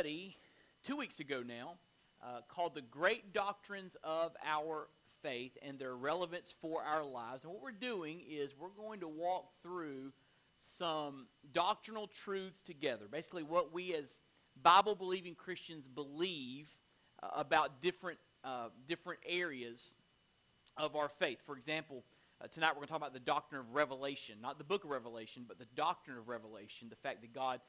Study two weeks ago now uh, called The Great Doctrines of Our Faith and Their Relevance for Our Lives. And what we're doing is we're going to walk through some doctrinal truths together. Basically, what we as Bible believing Christians believe uh, about different, uh, different areas of our faith. For example, uh, tonight we're going to talk about the doctrine of revelation, not the book of Revelation, but the doctrine of revelation, the fact that God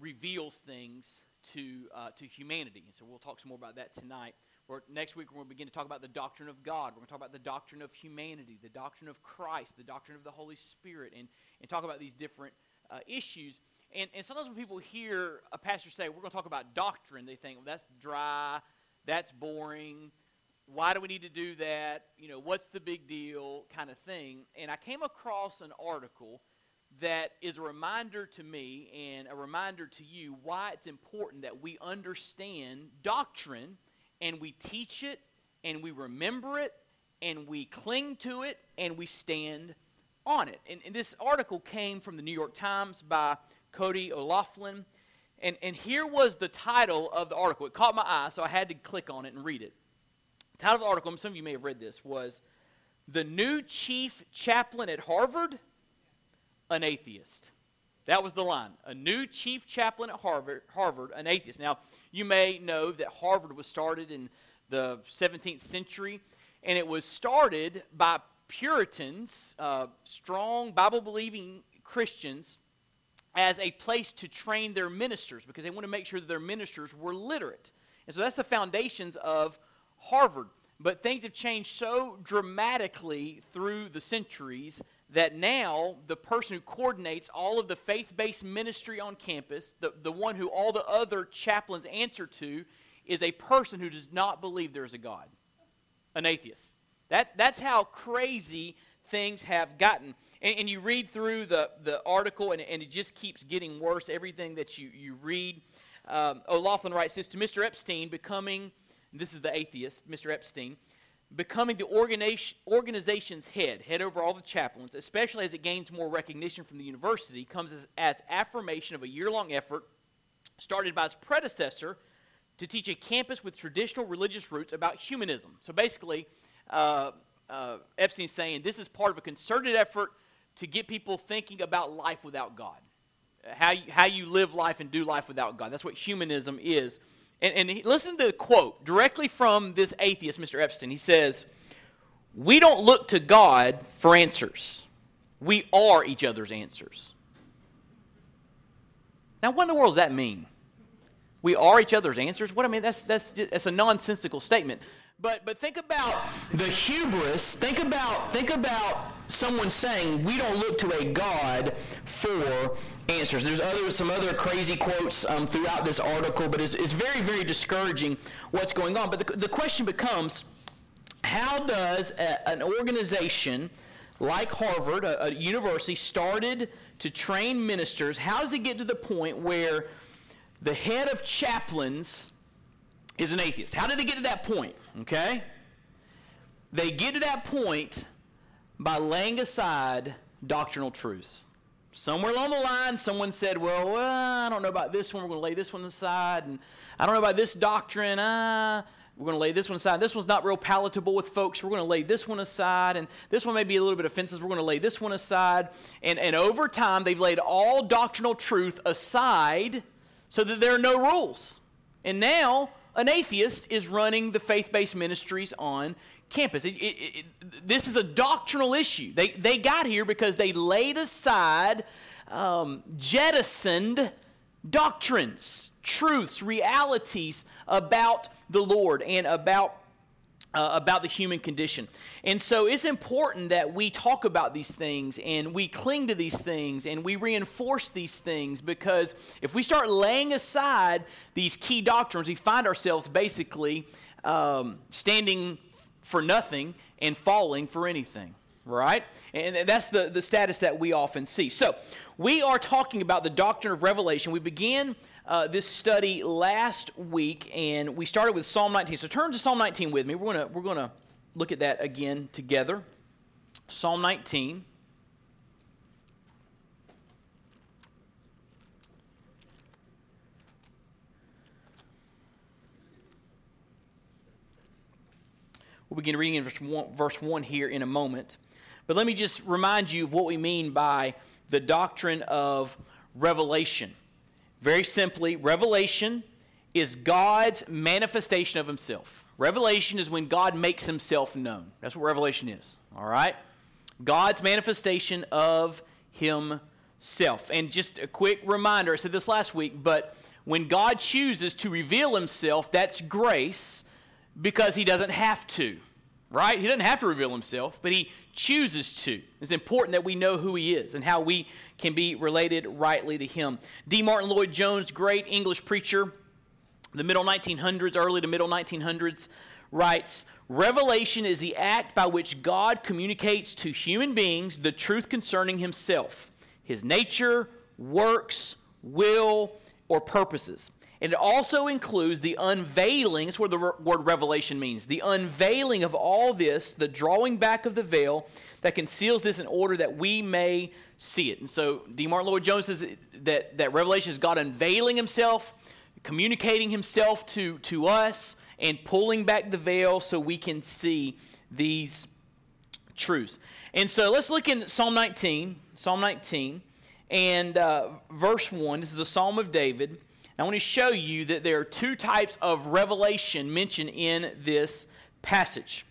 reveals things to, uh, to humanity. And so we'll talk some more about that tonight. Or next week, we're going to begin to talk about the doctrine of God. We're going to talk about the doctrine of humanity, the doctrine of Christ, the doctrine of the Holy Spirit, and, and talk about these different uh, issues. And, and sometimes when people hear a pastor say, we're going to talk about doctrine, they think, well, that's dry, that's boring. Why do we need to do that? You know, what's the big deal kind of thing. And I came across an article that is a reminder to me and a reminder to you why it's important that we understand doctrine and we teach it and we remember it and we cling to it and we stand on it. And, and this article came from the New York Times by Cody O'Loughlin. And, and here was the title of the article. It caught my eye, so I had to click on it and read it. The title of the article, some of you may have read this, was The New Chief Chaplain at Harvard, an Atheist. That was the line. A new chief chaplain at Harvard, Harvard, an atheist. Now, you may know that Harvard was started in the 17th century, and it was started by Puritans, uh, strong Bible believing Christians, as a place to train their ministers because they want to make sure that their ministers were literate. And so that's the foundations of Harvard. But things have changed so dramatically through the centuries that now the person who coordinates all of the faith based ministry on campus, the, the one who all the other chaplains answer to, is a person who does not believe there is a God, an atheist. That, that's how crazy things have gotten. And, and you read through the, the article, and, and it just keeps getting worse. Everything that you, you read. Um, O'Loughlin writes this to Mr. Epstein, becoming, this is the atheist, Mr. Epstein becoming the organization's head, head over all the chaplains, especially as it gains more recognition from the university, comes as, as affirmation of a year long effort started by its predecessor to teach a campus with traditional religious roots about humanism. So basically, uh, uh, Epstein's saying this is part of a concerted effort to get people thinking about life without God, how you, how you live life and do life without God. That's what humanism is. And, and he, listen to the quote directly from this atheist, Mr. Epstein. He says, We don't look to God for answers, we are each other's answers. Now, what in the world does that mean? We are each other's answers? What I mean, that's, that's, that's a nonsensical statement. But, but think about the hubris. Think about, think about someone saying, we don't look to a God for answers. There's other, some other crazy quotes um, throughout this article, but it's, it's very, very discouraging what's going on. But the, the question becomes, how does a, an organization like Harvard, a, a university, started to train ministers, how does it get to the point where the head of chaplains is an atheist? How did they get to that point? Okay? They get to that point by laying aside doctrinal truths. Somewhere along the line, someone said, Well, well I don't know about this one. We're going to lay this one aside. And I don't know about this doctrine. Uh, we're going to lay this one aside. This one's not real palatable with folks. We're going to lay this one aside. And this one may be a little bit offensive. We're going to lay this one aside. And, and over time, they've laid all doctrinal truth aside so that there are no rules. And now, an atheist is running the faith based ministries on campus. It, it, it, this is a doctrinal issue. They, they got here because they laid aside, um, jettisoned doctrines, truths, realities about the Lord and about uh, about the human condition. And so it's important that we talk about these things and we cling to these things and we reinforce these things because if we start laying aside these key doctrines, we find ourselves basically um, standing for nothing and falling for anything, right? And that's the, the status that we often see. So we are talking about the doctrine of revelation. We began uh, this study last week, and we started with Psalm 19. So turn to Psalm 19 with me. We're going to we're to look at that again together. Psalm 19. We'll begin reading in verse 1, verse 1 here in a moment. But let me just remind you of what we mean by the doctrine of revelation. Very simply, revelation is God's manifestation of himself. Revelation is when God makes himself known. That's what revelation is, all right? God's manifestation of himself. And just a quick reminder I said this last week, but when God chooses to reveal himself, that's grace because he doesn't have to, right? He doesn't have to reveal himself, but he chooses to. It's important that we know who he is and how we can be related rightly to him. D. Martyn Lloyd Jones, great English preacher, the middle 1900s, early to middle 1900s, writes Revelation is the act by which God communicates to human beings the truth concerning himself, his nature, works, will, or purposes. And it also includes the unveiling, that's what the word revelation means the unveiling of all this, the drawing back of the veil that conceals this in order that we may see it. And so D. Martyn Lloyd Jones says that, that revelation is God unveiling himself, communicating himself to, to us, and pulling back the veil so we can see these truths. And so let's look in Psalm 19, Psalm 19, and uh, verse 1. This is a psalm of David. I want to show you that there are two types of revelation mentioned in this passage.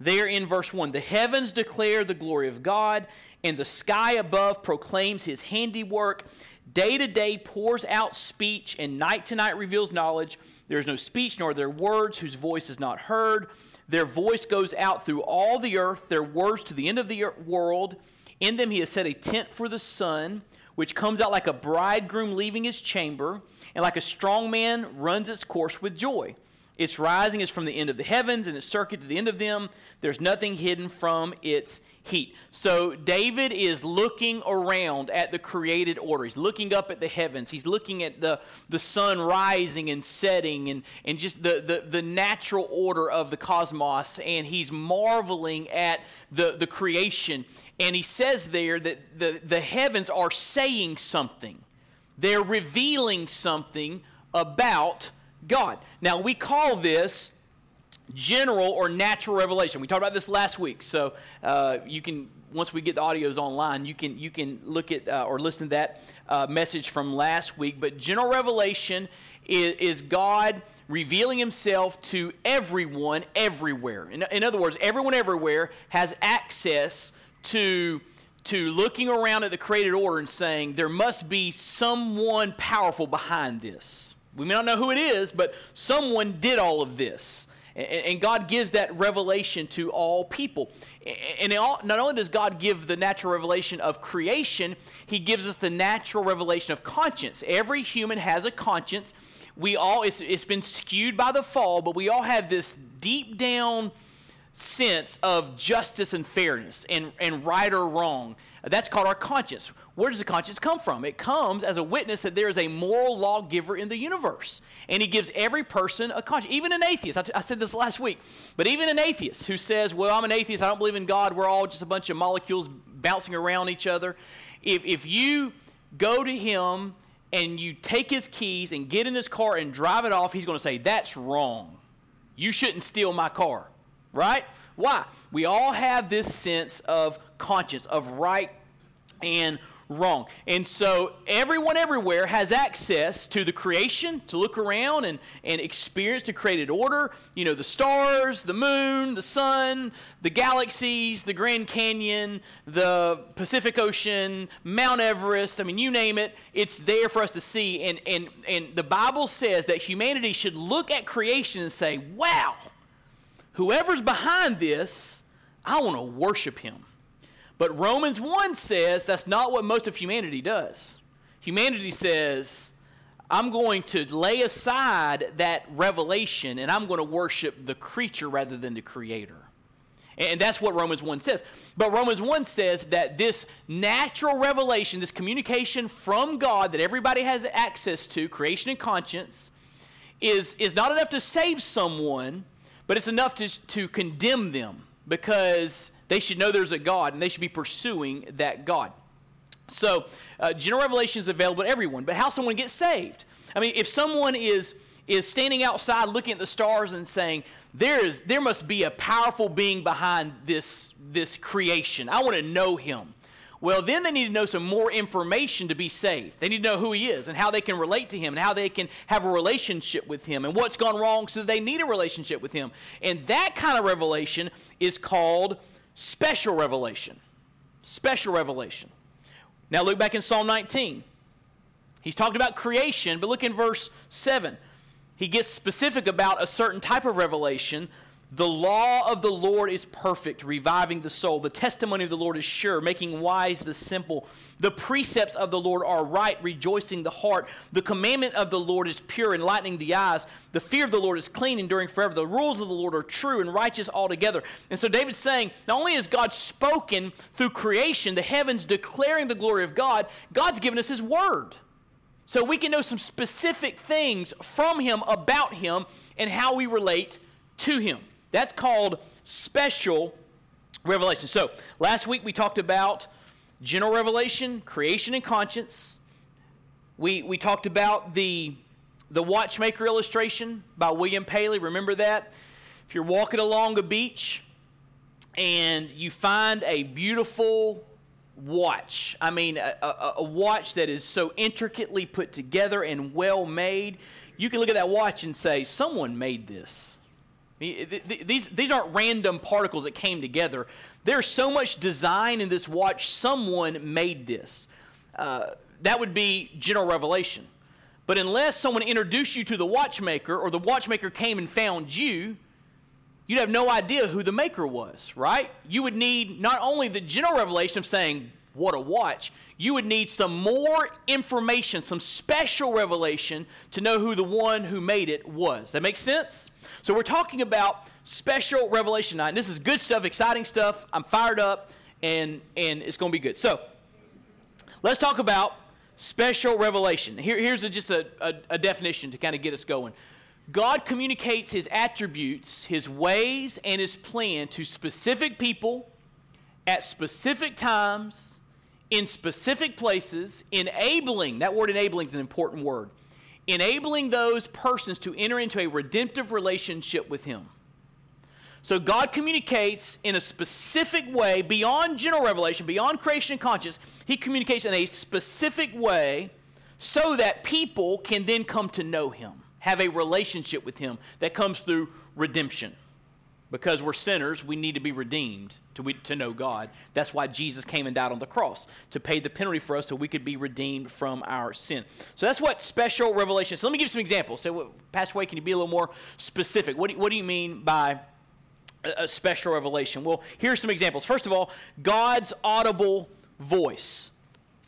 There in verse 1 the heavens declare the glory of God, and the sky above proclaims his handiwork. Day to day pours out speech, and night to night reveals knowledge. There is no speech, nor there words whose voice is not heard. Their voice goes out through all the earth, their words to the end of the world. In them he has set a tent for the sun which comes out like a bridegroom leaving his chamber, and like a strong man runs its course with joy. Its rising is from the end of the heavens, and its circuit to the end of them. There's nothing hidden from its heat. So David is looking around at the created order. He's looking up at the heavens. He's looking at the, the sun rising and setting and, and just the, the, the natural order of the cosmos. And he's marveling at the, the creation. And he says there that the, the heavens are saying something, they're revealing something about God. Now, we call this general or natural revelation. We talked about this last week, so uh, you can once we get the audios online, you can you can look at uh, or listen to that uh, message from last week. But general revelation is, is, God revealing Himself to everyone everywhere. In, in other words, everyone everywhere has access to to looking around at the created order and saying there must be someone powerful behind this. We may not know who it is, but someone did all of this. And God gives that revelation to all people. And not only does God give the natural revelation of creation, He gives us the natural revelation of conscience. Every human has a conscience. We all, it's, it's been skewed by the fall, but we all have this deep down sense of justice and fairness and, and right or wrong. That's called our conscience. Where does the conscience come from? It comes as a witness that there is a moral lawgiver in the universe. And he gives every person a conscience, even an atheist. I, t- I said this last week, but even an atheist who says, Well, I'm an atheist, I don't believe in God, we're all just a bunch of molecules bouncing around each other. If, if you go to him and you take his keys and get in his car and drive it off, he's going to say, That's wrong. You shouldn't steal my car, right? Why? We all have this sense of conscience, of right and wrong. And so everyone everywhere has access to the creation to look around and, and experience the created order. You know, the stars, the moon, the sun, the galaxies, the Grand Canyon, the Pacific Ocean, Mount Everest. I mean, you name it, it's there for us to see. And, and, and the Bible says that humanity should look at creation and say, wow, whoever's behind this, I want to worship him. But Romans 1 says that's not what most of humanity does. Humanity says, I'm going to lay aside that revelation and I'm going to worship the creature rather than the creator. And that's what Romans 1 says. But Romans 1 says that this natural revelation, this communication from God that everybody has access to, creation and conscience, is, is not enough to save someone, but it's enough to, to condemn them because they should know there's a God and they should be pursuing that God. So, uh, general revelation is available to everyone, but how someone gets saved? I mean, if someone is is standing outside looking at the stars and saying, there is there must be a powerful being behind this this creation. I want to know him. Well, then they need to know some more information to be saved. They need to know who he is and how they can relate to him and how they can have a relationship with him and what's gone wrong so they need a relationship with him. And that kind of revelation is called special revelation. Special revelation. Now look back in Psalm 19. He's talked about creation, but look in verse 7 he gets specific about a certain type of revelation. The law of the Lord is perfect, reviving the soul. The testimony of the Lord is sure, making wise the simple. The precepts of the Lord are right, rejoicing the heart. The commandment of the Lord is pure, enlightening the eyes. The fear of the Lord is clean, enduring forever. The rules of the Lord are true and righteous altogether. And so David's saying, not only has God spoken through creation, the heavens declaring the glory of God, God's given us his word. So we can know some specific things from him about him and how we relate to him. That's called special revelation. So last week we talked about general revelation, creation and conscience. We, we talked about the, the watchmaker illustration by William Paley. Remember that? If you're walking along a beach and you find a beautiful watch. I mean, a, a, a, watch that is so intricately put together and well made. You can look at that watch and say, someone made this. These, these aren't random particles that came together. There's so much design in this watch, someone made this. Uh, that would be general revelation. But unless someone introduced you to the watchmaker or the watchmaker came and found you, you'd have no idea who the maker was, right? You would need not only the general revelation of saying, what a watch, you would need some more information, some special revelation to know who the one who made it was. That makes sense? So we're talking about special revelation night. And this is good stuff, exciting stuff. I'm fired up, and, and it's going to be good. So let's talk about special revelation. Here, here's a, just a, a, a definition to kind of get us going. God communicates his attributes, his ways, and his plan to specific people at specific times, in specific places, enabling, that word enabling is an important word, enabling those persons to enter into a redemptive relationship with him. So God communicates in a specific way beyond general revelation, beyond creation and conscience. He communicates in a specific way so that people can then come to know him have a relationship with Him that comes through redemption. Because we're sinners, we need to be redeemed to, we, to know God. That's why Jesus came and died on the cross, to pay the penalty for us so we could be redeemed from our sin. So that's what special revelation. So let me give you some examples. So, Pastor Wade, can you be a little more specific? What do, what do you mean by a, a special revelation? Well, here's some examples. First of all, God's audible voice.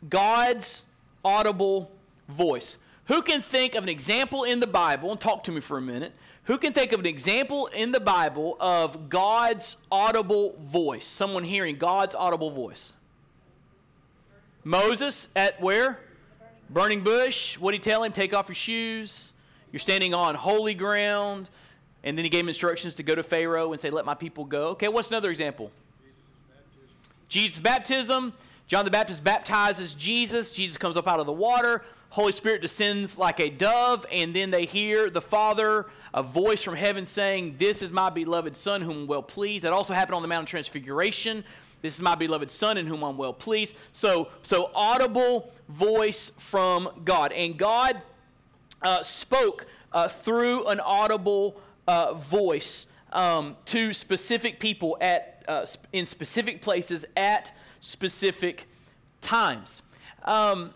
God's audible voice. Who can think of an example in the Bible, and talk to me for a minute, who can think of an example in the Bible of God's audible voice? Someone hearing God's audible voice. Moses at where? Burning bush. What did he tell him? Take off your shoes. You're standing on holy ground. And then he gave him instructions to go to Pharaoh and say, Let my people go. Okay, what's another example? Jesus' baptism. John the Baptist baptizes Jesus. Jesus comes up out of the water. Holy Spirit descends like a dove, and then they hear the Father, a voice from heaven saying, This is my beloved Son, whom I'm well pleased. That also happened on the Mount of Transfiguration. This is my beloved Son, in whom I'm well pleased. So, so audible voice from God. And God uh, spoke uh, through an audible uh, voice um, to specific people at, uh, in specific places at specific times. Um,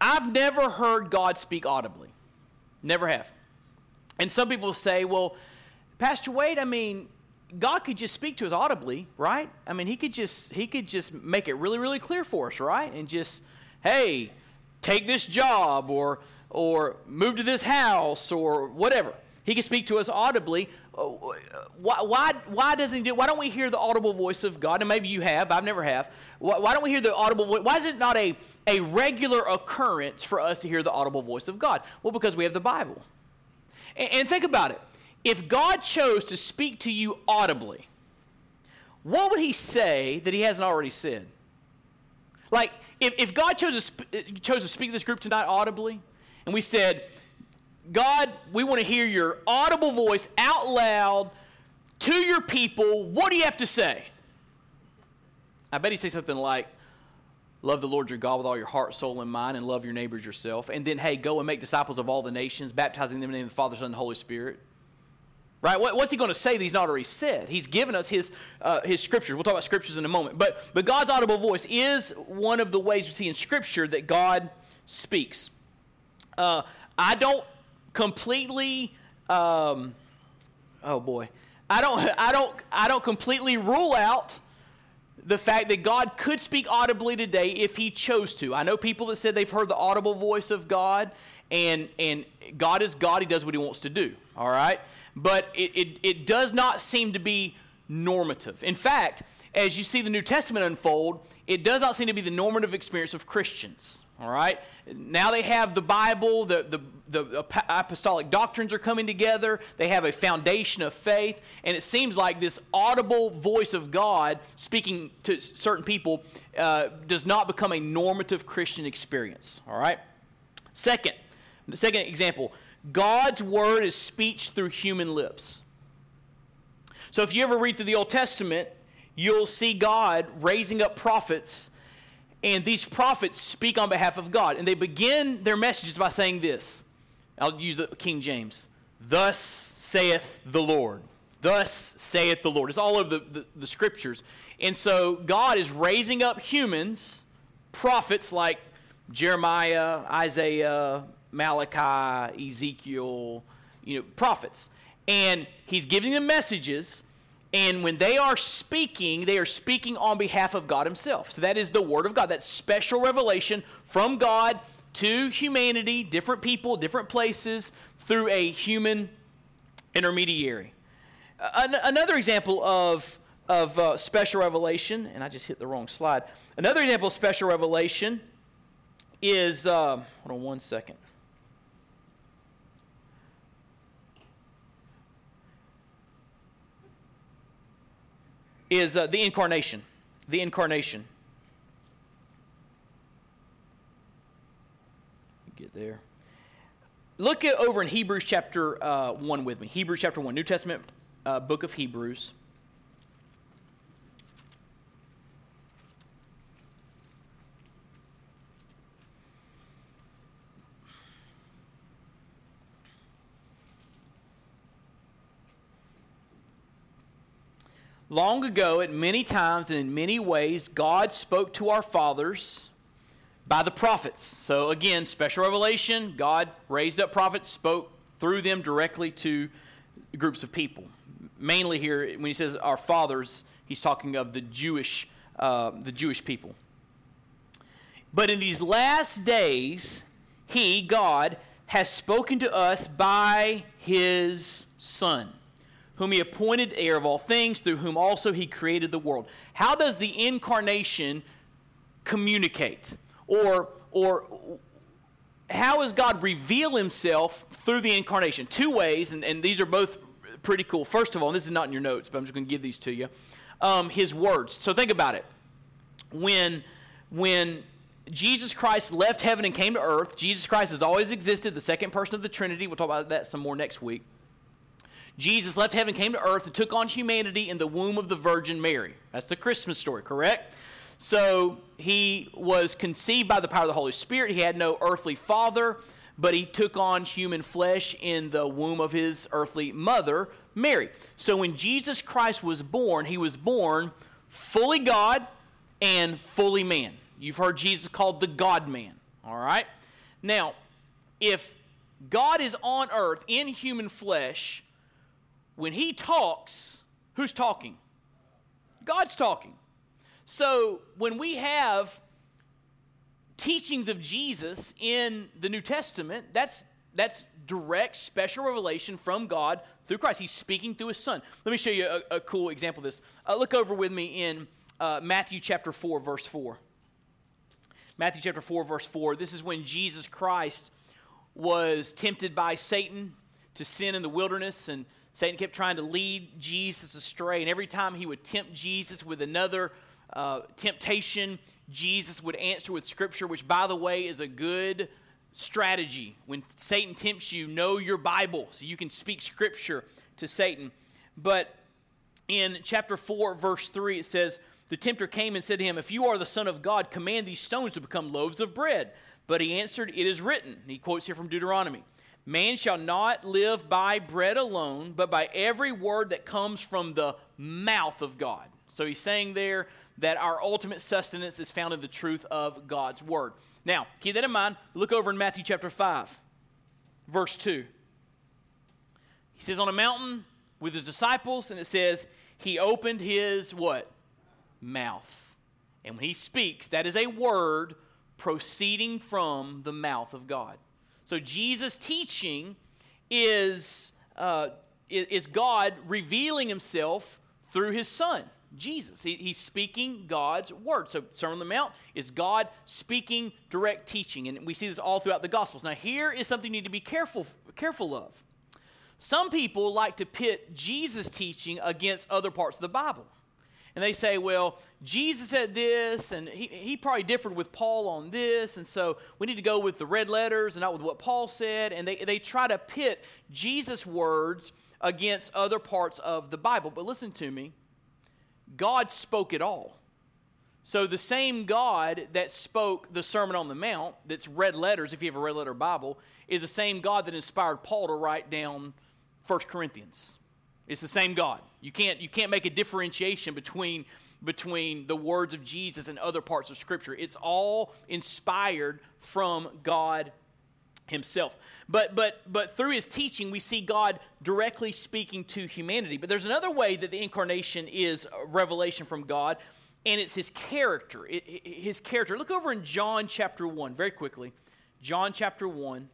I've never heard God speak audibly. Never have. And some people say, well, Pastor Wade, I mean, God could just speak to us audibly, right? I mean, he could just he could just make it really really clear for us, right? And just, hey, take this job or or move to this house or whatever. He could speak to us audibly. Why, why, why doesn't he do? Why don't we hear the audible voice of God? And maybe you have. I've never have. Why, why don't we hear the audible voice? Why is it not a, a regular occurrence for us to hear the audible voice of God? Well, because we have the Bible. And, and think about it. If God chose to speak to you audibly, what would he say that he hasn't already said? Like, if, if God chose to, sp- chose to speak to this group tonight audibly, and we said, God, we want to hear your audible voice out loud to your people. What do you have to say? I bet he say something like, Love the Lord your God with all your heart, soul, and mind, and love your neighbors yourself. And then, hey, go and make disciples of all the nations, baptizing them in the name of the Father, Son, and Holy Spirit. Right? What's he going to say that he's not already said? He's given us his, uh, his scriptures. We'll talk about scriptures in a moment. But, but God's audible voice is one of the ways we see in Scripture that God speaks. Uh, I don't completely, um, oh boy, I don't, I don't, I don't completely rule out the fact that God could speak audibly today if He chose to. I know people that said they've heard the audible voice of God, and and God is God; He does what He wants to do. All right, but it it, it does not seem to be normative. In fact, as you see the New Testament unfold, it does not seem to be the normative experience of Christians. All right? Now they have the Bible, the, the, the apostolic doctrines are coming together, they have a foundation of faith, and it seems like this audible voice of God speaking to certain people uh, does not become a normative Christian experience. All right? Second, the second example God's word is speech through human lips. So if you ever read through the Old Testament, you'll see God raising up prophets and these prophets speak on behalf of God. And they begin their messages by saying this I'll use the King James Thus saith the Lord. Thus saith the Lord. It's all over the, the, the scriptures. And so God is raising up humans, prophets like Jeremiah, Isaiah, Malachi, Ezekiel, you know, prophets. And he's giving them messages and when they are speaking, they are speaking on behalf of God Himself. So that is the Word of God. That special revelation from God to humanity, different people, different places, through a human intermediary. An- another example of, of uh, special revelation, and I just hit the wrong slide. Another example of special revelation is, uh, hold on one second. Is uh, the incarnation. The incarnation. Get there. Look at over in Hebrews chapter uh, 1 with me. Hebrews chapter 1, New Testament uh, book of Hebrews. Long ago, at many times and in many ways, God spoke to our fathers by the prophets. So, again, special revelation, God raised up prophets, spoke through them directly to groups of people. Mainly here, when he says our fathers, he's talking of the Jewish, uh, the Jewish people. But in these last days, he, God, has spoken to us by his Son whom he appointed heir of all things, through whom also he created the world. How does the incarnation communicate? Or, or how does God reveal himself through the incarnation? Two ways, and, and these are both pretty cool. First of all, this is not in your notes, but I'm just going to give these to you. Um, his words. So think about it. When, when Jesus Christ left heaven and came to earth, Jesus Christ has always existed, the second person of the Trinity. We'll talk about that some more next week. Jesus left heaven, came to earth, and took on humanity in the womb of the Virgin Mary. That's the Christmas story, correct? So he was conceived by the power of the Holy Spirit. He had no earthly father, but he took on human flesh in the womb of his earthly mother, Mary. So when Jesus Christ was born, he was born fully God and fully man. You've heard Jesus called the God man, all right? Now, if God is on earth in human flesh, when he talks, Who's talking? God's talking. So when we have teachings of Jesus in the New Testament, that's that's direct special revelation from God through Christ. He's speaking through his son. Let me show you a, a cool example of this. Uh, look over with me in uh, Matthew chapter 4, verse 4. Matthew chapter 4, verse 4. This is when Jesus Christ was tempted by Satan to sin in the wilderness, and Satan kept trying to lead Jesus astray. And every time he would tempt Jesus with another uh, temptation, Jesus would answer with Scripture, which, by the way, is a good strategy. When Satan tempts you, know your Bible so you can speak Scripture to Satan. But in chapter 4, verse 3, it says, The tempter came and said to him, If you are the Son of God, command these stones to become loaves of bread. But he answered, It is written. He quotes here from Deuteronomy Man shall not live by bread alone, but by every word that comes from the mouth of God. So he's saying there that our ultimate sustenance is found in the truth of God's word. Now, keep that in mind. Look over in Matthew chapter 5, verse 2. He says, On a mountain with his disciples, and it says, He opened his what? Mouth. And when he speaks, that is a word proceeding from the mouth of God. So Jesus' teaching is, uh, is God revealing himself through his son. Jesus. He, he's speaking God's word. So, Sermon on the Mount is God speaking direct teaching. And we see this all throughout the Gospels. Now, here is something you need to be careful, careful of. Some people like to pit Jesus' teaching against other parts of the Bible and they say, well, Jesus said this, and he, he probably differed with Paul on this, and so we need to go with the red letters and not with what Paul said. And they, they try to pit Jesus' words against other parts of the Bible. But listen to me God spoke it all. So the same God that spoke the Sermon on the Mount, that's red letters, if you have a red letter Bible, is the same God that inspired Paul to write down 1 Corinthians. It's the same God. You can't, you can't make a differentiation between, between the words of Jesus and other parts of Scripture. It's all inspired from God Himself. But, but, but through His teaching, we see God directly speaking to humanity. But there's another way that the incarnation is revelation from God, and it's His character. It, his character. Look over in John chapter 1, very quickly. John chapter 1.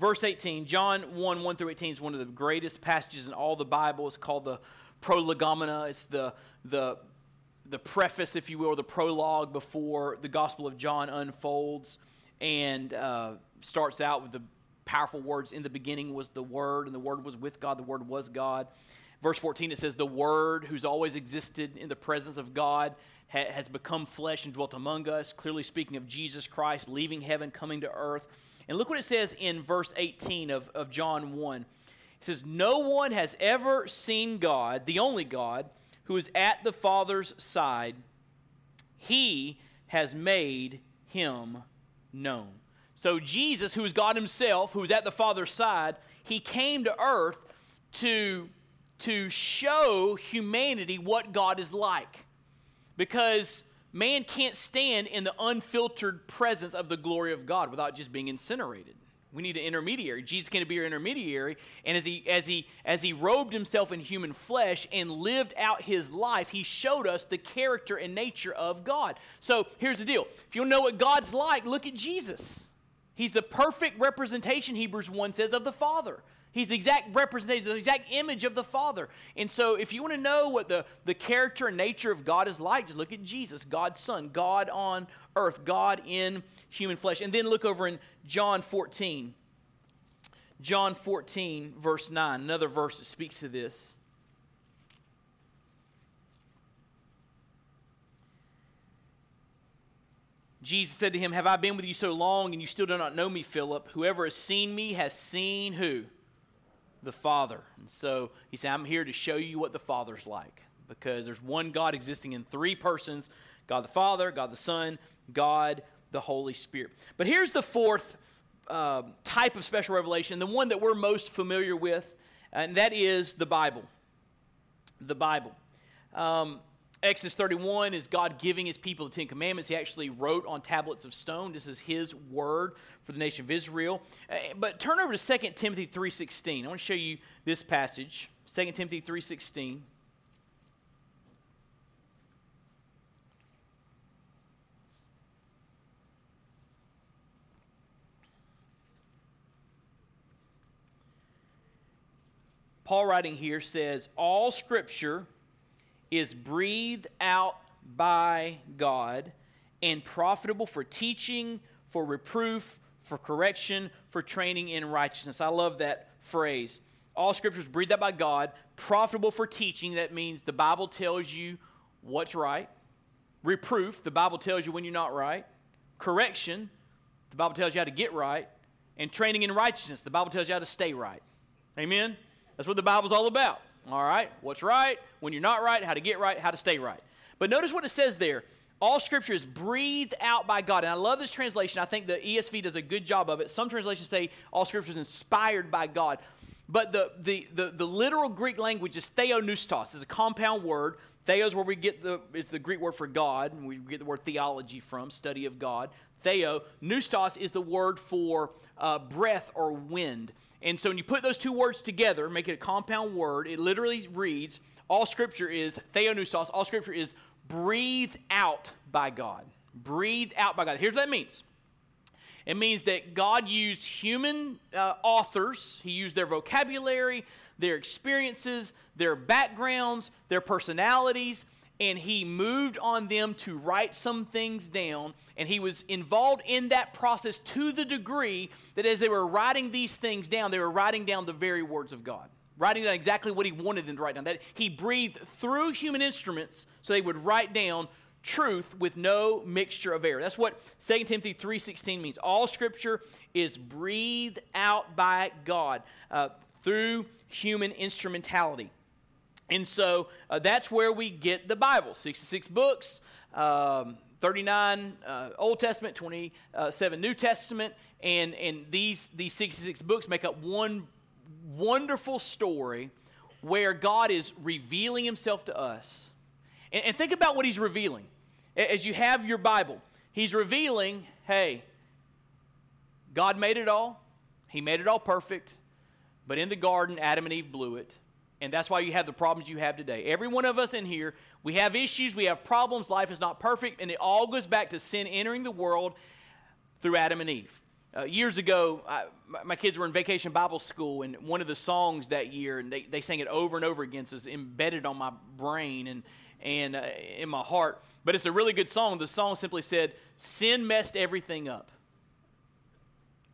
Verse 18, John 1 1 through 18 is one of the greatest passages in all the Bible. It's called the prolegomena. It's the, the, the preface, if you will, the prologue before the Gospel of John unfolds and uh, starts out with the powerful words In the beginning was the Word, and the Word was with God, the Word was God. Verse 14, it says, The Word, who's always existed in the presence of God, ha- has become flesh and dwelt among us, clearly speaking of Jesus Christ leaving heaven, coming to earth and look what it says in verse 18 of, of John 1. It says, No one has ever seen God, the only God, who is at the Father's side. He has made him known. So, Jesus, who is God Himself, who is at the Father's side, He came to earth to, to show humanity what God is like. Because man can't stand in the unfiltered presence of the glory of God without just being incinerated. We need an intermediary. Jesus can be our intermediary. And as he, as, he, as he robed himself in human flesh and lived out his life, he showed us the character and nature of God. So here's the deal if you to know what God's like, look at Jesus. He's the perfect representation, Hebrews 1 says, of the Father. He's the exact representation, the exact image of the Father. And so, if you want to know what the, the character and nature of God is like, just look at Jesus, God's Son, God on earth, God in human flesh. And then look over in John 14. John 14, verse 9, another verse that speaks to this. Jesus said to him, Have I been with you so long and you still do not know me, Philip? Whoever has seen me has seen who? The Father. And so he said, I'm here to show you what the Father's like because there's one God existing in three persons God the Father, God the Son, God the Holy Spirit. But here's the fourth uh, type of special revelation, the one that we're most familiar with, and that is the Bible. The Bible. Um, Exodus 31 is God giving his people the Ten Commandments. He actually wrote on tablets of stone. This is his word for the nation of Israel. Uh, but turn over to 2 Timothy 3.16. I want to show you this passage. 2 Timothy 3.16. Paul writing here says, All scripture is breathed out by God and profitable for teaching, for reproof, for correction, for training in righteousness. I love that phrase. All scriptures breathed out by God, profitable for teaching. That means the Bible tells you what's right. Reproof, the Bible tells you when you're not right. Correction, the Bible tells you how to get right. And training in righteousness, the Bible tells you how to stay right. Amen? That's what the Bible's all about. All right? What's right, when you're not right, how to get right, how to stay right. But notice what it says there. All scripture is breathed out by God. And I love this translation. I think the ESV does a good job of it. Some translations say all scripture is inspired by God. But the, the, the, the literal Greek language is theopneustos. It's a compound word. Theos, where we get the, is the Greek word for God, and we get the word theology from, study of God. Theo. Pneustos is the word for uh, breath or wind. And so when you put those two words together, make it a compound word, it literally reads all scripture is theopneustos, all scripture is breathed out by God. Breathed out by God. Here's what that means. It means that God used human uh, authors, He used their vocabulary, their experiences, their backgrounds, their personalities, and he moved on them to write some things down. And he was involved in that process to the degree that as they were writing these things down, they were writing down the very words of God, writing down exactly what he wanted them to write down. That he breathed through human instruments so they would write down truth with no mixture of error. That's what 2 Timothy 3.16 means. All scripture is breathed out by God uh, through human instrumentality. And so uh, that's where we get the Bible 66 books, um, 39 uh, Old Testament, 27 New Testament, and, and these, these 66 books make up one wonderful story where God is revealing himself to us. And, and think about what he's revealing. As you have your Bible, he's revealing hey, God made it all, he made it all perfect, but in the garden, Adam and Eve blew it. And that's why you have the problems you have today. Every one of us in here, we have issues, we have problems, life is not perfect, and it all goes back to sin entering the world through Adam and Eve. Uh, years ago, I, my kids were in vacation Bible school, and one of the songs that year, and they, they sang it over and over again, so it's embedded on my brain and, and uh, in my heart. But it's a really good song. The song simply said, Sin messed everything up.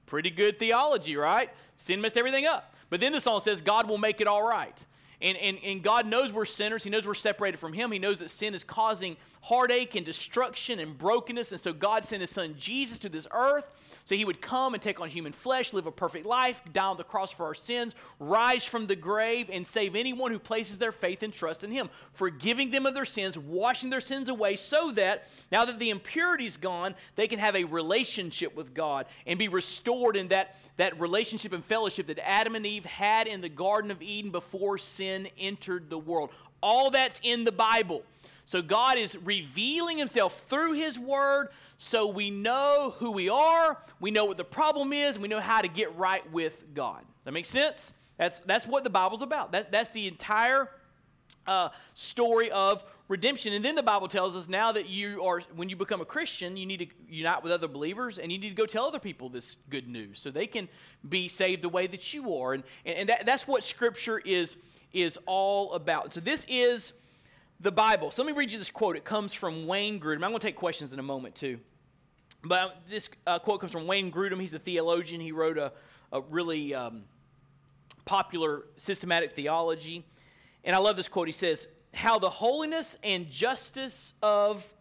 Pretty good theology, right? Sin messed everything up. But then the song says, God will make it all right. And, and, and God knows we're sinners. He knows we're separated from Him. He knows that sin is causing heartache and destruction and brokenness. And so God sent His Son Jesus to this earth so He would come and take on human flesh, live a perfect life, die on the cross for our sins, rise from the grave, and save anyone who places their faith and trust in Him, forgiving them of their sins, washing their sins away, so that now that the impurity's gone, they can have a relationship with God and be restored in that, that relationship and fellowship that Adam and Eve had in the Garden of Eden before sin sin entered the world. All that's in the Bible. So God is revealing himself through his word so we know who we are, we know what the problem is, we know how to get right with God. That makes sense? That's, that's what the Bible's about. That's, that's the entire uh, story of redemption. And then the Bible tells us now that you are, when you become a Christian, you need to unite with other believers and you need to go tell other people this good news so they can be saved the way that you are. And, and that, that's what Scripture is is all about. So this is the Bible. So let me read you this quote. It comes from Wayne Grudem. I'm going to take questions in a moment too. But this uh, quote comes from Wayne Grudem. He's a theologian. He wrote a, a really um, popular systematic theology. And I love this quote. He says, How the holiness and justice of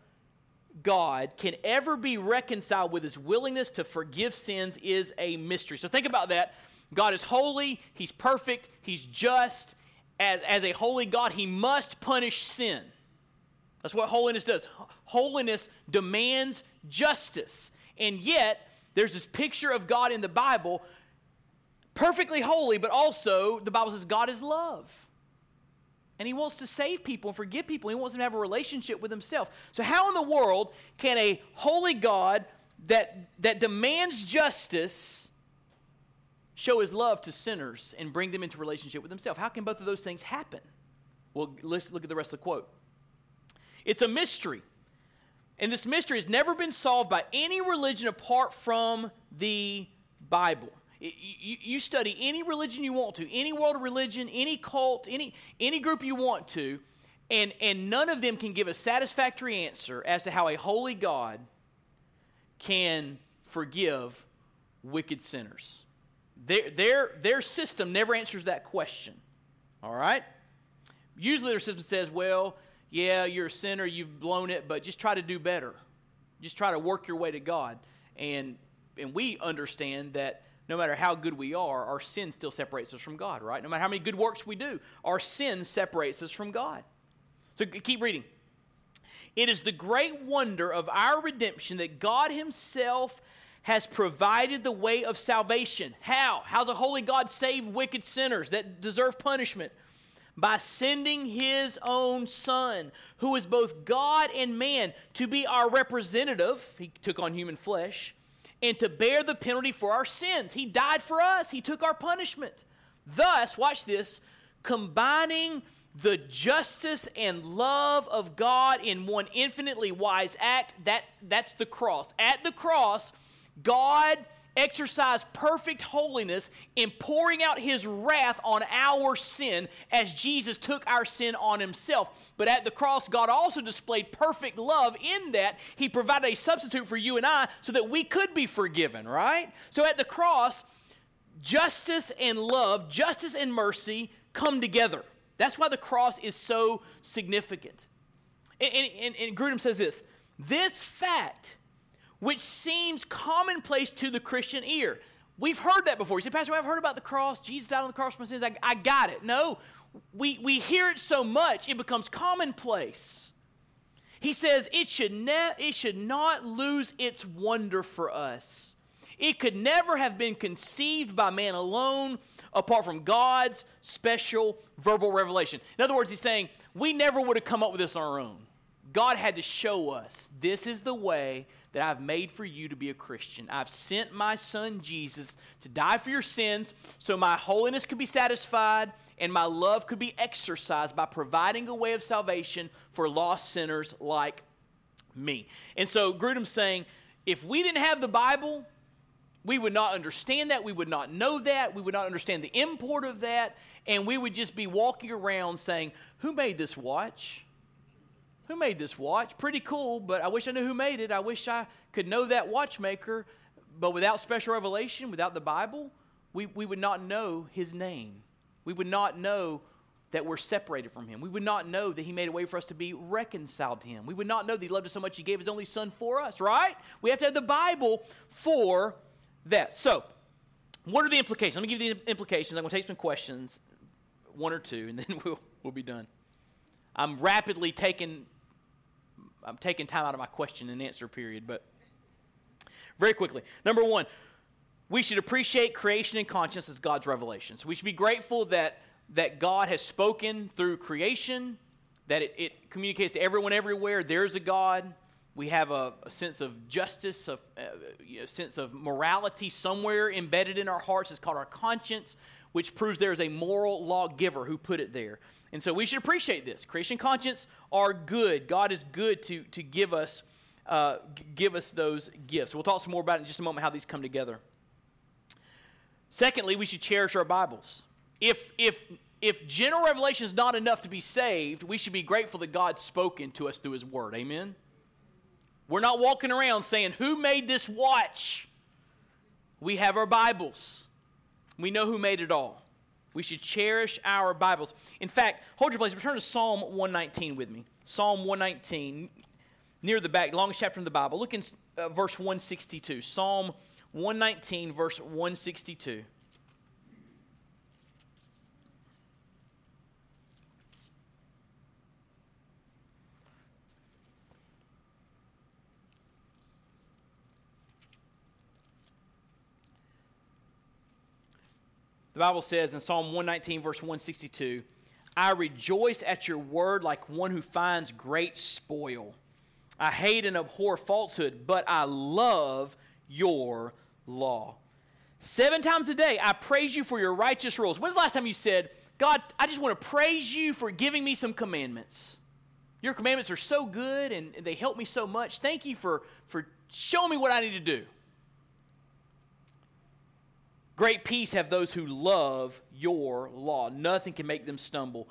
God can ever be reconciled with his willingness to forgive sins is a mystery. So think about that. God is holy, he's perfect, he's just, as, as a holy God, he must punish sin. That's what holiness does. Holiness demands justice. And yet, there's this picture of God in the Bible, perfectly holy, but also the Bible says God is love. And he wants to save people and forgive people. He wants them to have a relationship with himself. So, how in the world can a holy God that, that demands justice show his love to sinners and bring them into relationship with himself? How can both of those things happen? Well, let's look at the rest of the quote. It's a mystery. And this mystery has never been solved by any religion apart from the Bible. You, study any religion you want to, any world religion, any cult, any, any group you want to, and, and none of them can give a satisfactory answer as to how a holy God can forgive wicked sinners. Their, their, their system never answers that question. All right? Usually their system says, well, yeah, you're a sinner, you've blown it, but just try to do better. Just try to work your way to God. And, and we understand that no matter how good we are, our sin still separates us from God, right? No matter how many good works we do, our sin separates us from God. So keep reading. It is the great wonder of our redemption that God Himself has provided the way of salvation. How? How's a holy God save wicked sinners that deserve punishment? By sending His own Son, who is both God and man, to be our representative. He took on human flesh and to bear the penalty for our sins. He died for us, He took our punishment. Thus, watch this, combining the justice and love of God in one infinitely wise act, that, that's the cross. At the cross, God exercised perfect holiness in pouring out his wrath on our sin as Jesus took our sin on himself. But at the cross, God also displayed perfect love in that he provided a substitute for you and I so that we could be forgiven, right? So at the cross, justice and love, justice and mercy come together. That's why the cross is so significant. And, and, and Grudem says this this fact which seems commonplace to the Christian ear. We've heard that before. You say, Pastor, I've heard about the cross. Jesus died on the cross for my sins. I, I got it. No, we, we hear it so much, it becomes commonplace. He says it should, ne- it should not lose its wonder for us. It could never have been conceived by man alone apart from God's special verbal revelation. In other words, he's saying we never would have come up with this on our own. God had to show us this is the way that I've made for you to be a Christian. I've sent my son Jesus to die for your sins so my holiness could be satisfied and my love could be exercised by providing a way of salvation for lost sinners like me. And so Grudem's saying, if we didn't have the Bible, we would not understand that. We would not know that. We would not understand the import of that. And we would just be walking around saying, Who made this watch? Who made this watch? Pretty cool, but I wish I knew who made it. I wish I could know that watchmaker. But without special revelation, without the Bible, we, we would not know his name. We would not know that we're separated from him. We would not know that he made a way for us to be reconciled to him. We would not know that he loved us so much he gave his only son for us, right? We have to have the Bible for that. So, what are the implications? Let me give you the implications. I'm going to take some questions, one or two, and then we'll, we'll be done. I'm rapidly taking I'm taking time out of my question and answer period, but very quickly. Number one, we should appreciate creation and conscience as God's revelation. So we should be grateful that, that God has spoken through creation, that it, it communicates to everyone everywhere there's a God. We have a, a sense of justice, a, a, a sense of morality somewhere embedded in our hearts. It's called our conscience, which proves there is a moral lawgiver who put it there. And so we should appreciate this. Creation conscience are good. God is good to, to give us uh, give us those gifts. We'll talk some more about in just a moment how these come together. Secondly, we should cherish our Bibles. If if if general revelation is not enough to be saved, we should be grateful that God's spoken to us through His Word. Amen. We're not walking around saying, "Who made this watch?" We have our Bibles. We know who made it all. We should cherish our Bibles. In fact, hold your place. Return to Psalm 119 with me. Psalm 119, near the back, longest chapter in the Bible. Look in uh, verse 162. Psalm 119, verse 162. The Bible says in Psalm 119, verse 162, I rejoice at your word like one who finds great spoil. I hate and abhor falsehood, but I love your law. Seven times a day, I praise you for your righteous rules. When's the last time you said, God, I just want to praise you for giving me some commandments? Your commandments are so good and they help me so much. Thank you for, for showing me what I need to do. Great peace have those who love your law. Nothing can make them stumble.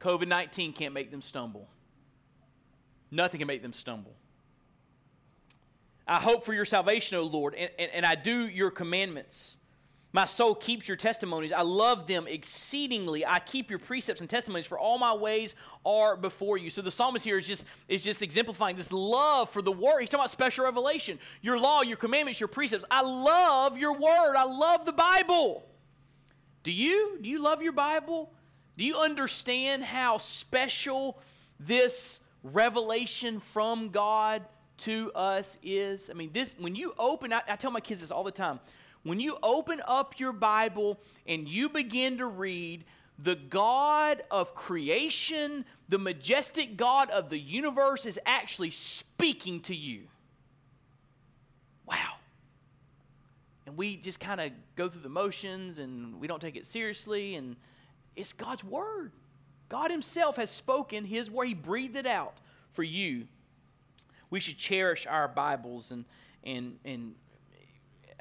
COVID 19 can't make them stumble. Nothing can make them stumble. I hope for your salvation, O Lord, and, and, and I do your commandments. My soul keeps your testimonies. I love them exceedingly. I keep your precepts and testimonies, for all my ways are before you. So the psalmist here is just, is just exemplifying this love for the word. He's talking about special revelation. Your law, your commandments, your precepts. I love your word. I love the Bible. Do you? Do you love your Bible? Do you understand how special this revelation from God to us is? I mean, this when you open, I, I tell my kids this all the time when you open up your Bible and you begin to read, the God of creation, the majestic God of the universe is actually speaking to you. Wow. And we just kind of go through the motions and we don't take it seriously. And it's God's Word. God Himself has spoken His Word, He breathed it out for you. We should cherish our Bibles and, and, and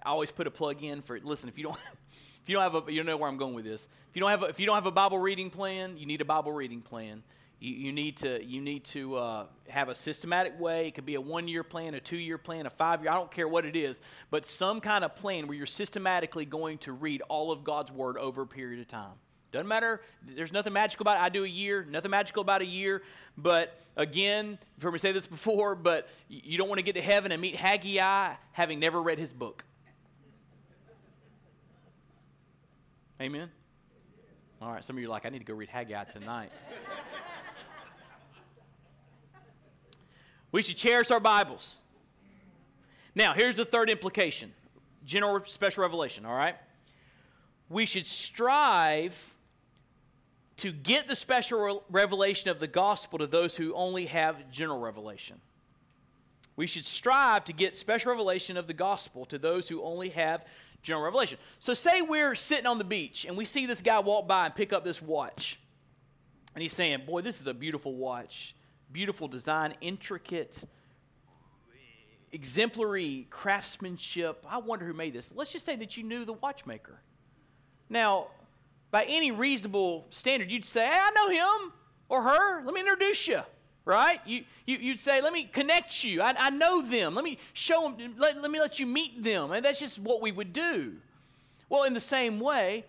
I always put a plug in for listen. If you don't, if you don't have a, you know where I'm going with this. If you don't have, a, if you don't have a Bible reading plan, you need a Bible reading plan. You, you need to, you need to uh, have a systematic way. It could be a one-year plan, a two-year plan, a five-year. I don't care what it is, but some kind of plan where you're systematically going to read all of God's Word over a period of time. Doesn't matter. There's nothing magical about it. I do a year. Nothing magical about a year. But again, you've heard me say this before, but you don't want to get to heaven and meet Haggai having never read his book. Amen? All right, some of you are like, I need to go read Haggai tonight. we should cherish our Bibles. Now, here's the third implication general special revelation, all right? We should strive to get the special revelation of the gospel to those who only have general revelation. We should strive to get special revelation of the gospel to those who only have general revelation. So, say we're sitting on the beach and we see this guy walk by and pick up this watch. And he's saying, Boy, this is a beautiful watch. Beautiful design, intricate, exemplary craftsmanship. I wonder who made this. Let's just say that you knew the watchmaker. Now, by any reasonable standard, you'd say, Hey, I know him or her. Let me introduce you right? You, you, you'd say, let me connect you. I, I know them. Let me show them, let, let me let you meet them. And that's just what we would do. Well, in the same way,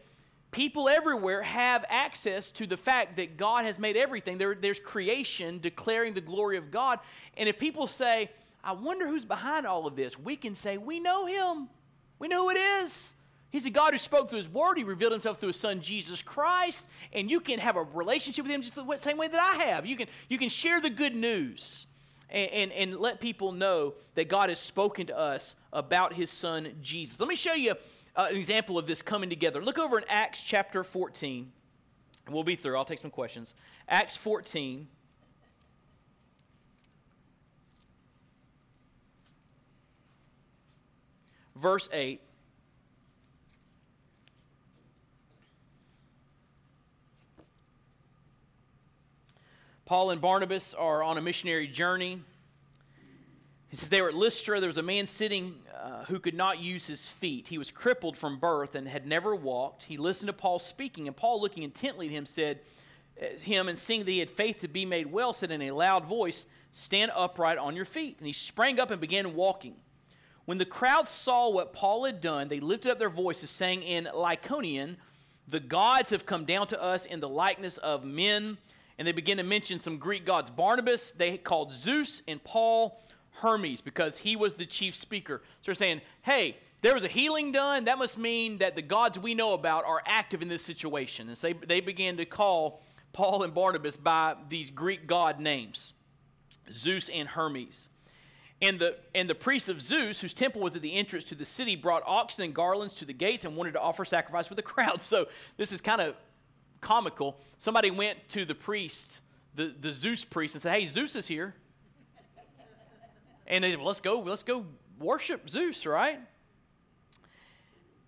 people everywhere have access to the fact that God has made everything. There, there's creation declaring the glory of God. And if people say, I wonder who's behind all of this, we can say, we know him. We know who it is. He's a God who spoke through His Word. He revealed Himself through His Son, Jesus Christ. And you can have a relationship with Him just the same way that I have. You can, you can share the good news and, and, and let people know that God has spoken to us about His Son, Jesus. Let me show you uh, an example of this coming together. Look over in Acts chapter 14. We'll be through. I'll take some questions. Acts 14. Verse 8. Paul and Barnabas are on a missionary journey. He says they were at Lystra. There was a man sitting uh, who could not use his feet. He was crippled from birth and had never walked. He listened to Paul speaking, and Paul, looking intently at him, said, uh, him and seeing that he had faith to be made well, said in a loud voice, Stand upright on your feet. And he sprang up and began walking. When the crowd saw what Paul had done, they lifted up their voices, saying in Lycaonian, The gods have come down to us in the likeness of men and they begin to mention some Greek gods. Barnabas, they called Zeus, and Paul, Hermes, because he was the chief speaker. So they're saying, hey, there was a healing done. That must mean that the gods we know about are active in this situation. And so they, they began to call Paul and Barnabas by these Greek god names Zeus and Hermes. And the, and the priests of Zeus, whose temple was at the entrance to the city, brought oxen and garlands to the gates and wanted to offer sacrifice for the crowd. So this is kind of comical. Somebody went to the priest, the, the Zeus priest, and said, Hey, Zeus is here. And they said, well, let's go, let's go worship Zeus, right?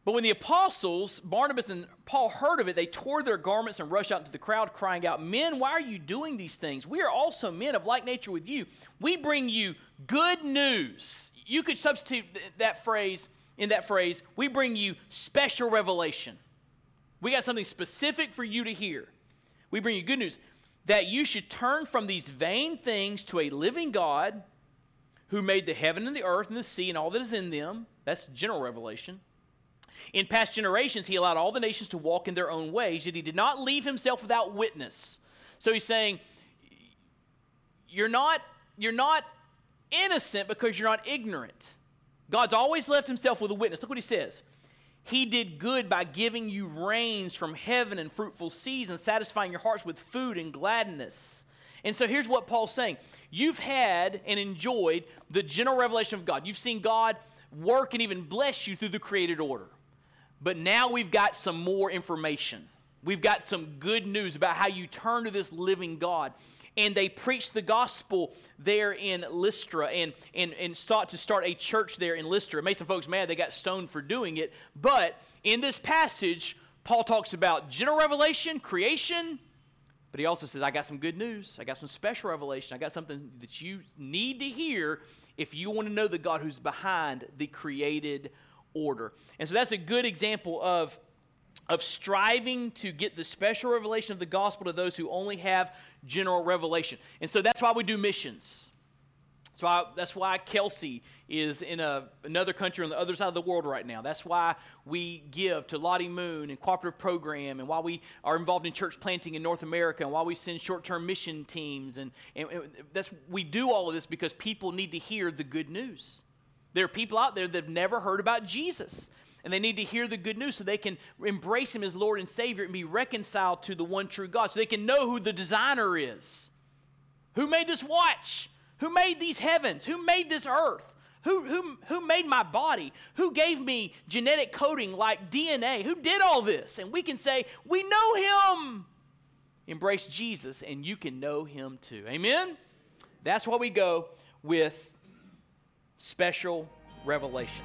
But when the apostles, Barnabas and Paul, heard of it, they tore their garments and rushed out into the crowd, crying out, Men, why are you doing these things? We are also men of like nature with you. We bring you good news. You could substitute that phrase in that phrase, we bring you special revelation. We got something specific for you to hear. We bring you good news that you should turn from these vain things to a living God who made the heaven and the earth and the sea and all that is in them. That's general revelation in past generations, he allowed all the nations to walk in their own ways, yet he did not leave himself without witness. So he's saying, you're not, you're not innocent because you're not ignorant. God's always left himself with a witness. Look what he says. He did good by giving you rains from heaven and fruitful seasons, satisfying your hearts with food and gladness. And so here's what Paul's saying You've had and enjoyed the general revelation of God. You've seen God work and even bless you through the created order. But now we've got some more information. We've got some good news about how you turn to this living God. And they preached the gospel there in Lystra and, and, and sought to start a church there in Lystra. It made some folks mad. They got stoned for doing it. But in this passage, Paul talks about general revelation, creation, but he also says, I got some good news. I got some special revelation. I got something that you need to hear if you want to know the God who's behind the created order. And so that's a good example of, of striving to get the special revelation of the gospel to those who only have general revelation. And so that's why we do missions. So I, that's why Kelsey is in a, another country on the other side of the world right now. That's why we give to Lottie Moon and cooperative program, and why we are involved in church planting in North America, and why we send short-term mission teams, and, and, and that's we do all of this because people need to hear the good news. There are people out there that have never heard about Jesus. And they need to hear the good news so they can embrace Him as Lord and Savior and be reconciled to the one true God. So they can know who the designer is. Who made this watch? Who made these heavens? Who made this earth? Who, who, who made my body? Who gave me genetic coding like DNA? Who did all this? And we can say, We know Him. Embrace Jesus, and you can know Him too. Amen? That's why we go with special revelation.